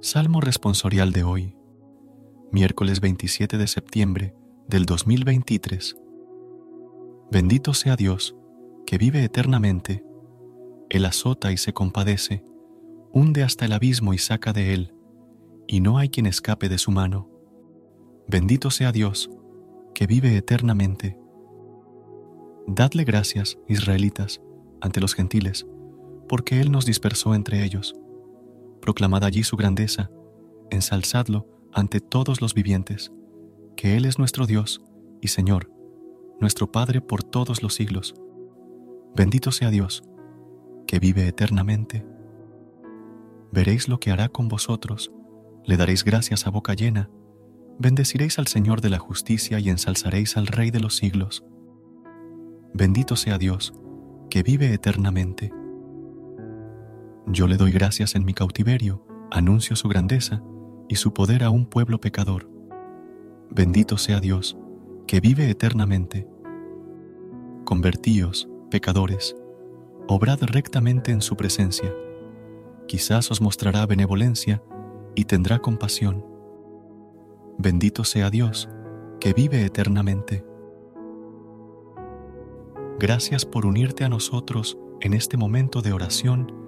Salmo responsorial de hoy, miércoles 27 de septiembre del 2023. Bendito sea Dios, que vive eternamente. Él azota y se compadece, hunde hasta el abismo y saca de él, y no hay quien escape de su mano. Bendito sea Dios, que vive eternamente. Dadle gracias, israelitas, ante los gentiles, porque Él nos dispersó entre ellos proclamad allí su grandeza, ensalzadlo ante todos los vivientes, que Él es nuestro Dios y Señor, nuestro Padre por todos los siglos. Bendito sea Dios, que vive eternamente. Veréis lo que hará con vosotros, le daréis gracias a boca llena, bendeciréis al Señor de la justicia y ensalzaréis al Rey de los siglos. Bendito sea Dios, que vive eternamente. Yo le doy gracias en mi cautiverio, anuncio su grandeza y su poder a un pueblo pecador. Bendito sea Dios, que vive eternamente. Convertíos, pecadores, obrad rectamente en su presencia. Quizás os mostrará benevolencia y tendrá compasión. Bendito sea Dios, que vive eternamente. Gracias por unirte a nosotros en este momento de oración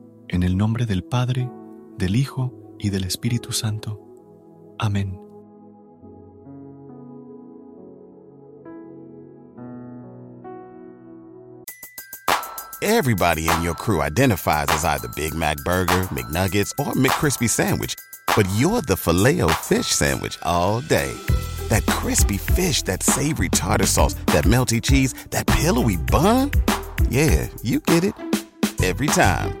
en el nombre del Padre, del Hijo y del Espíritu Santo. Amén. Everybody in your crew identifies as either Big Mac Burger, McNuggets, or McCrispy Sandwich. But you're the filet fish Sandwich all day. That crispy fish, that savory tartar sauce, that melty cheese, that pillowy bun. Yeah, you get it. Every time.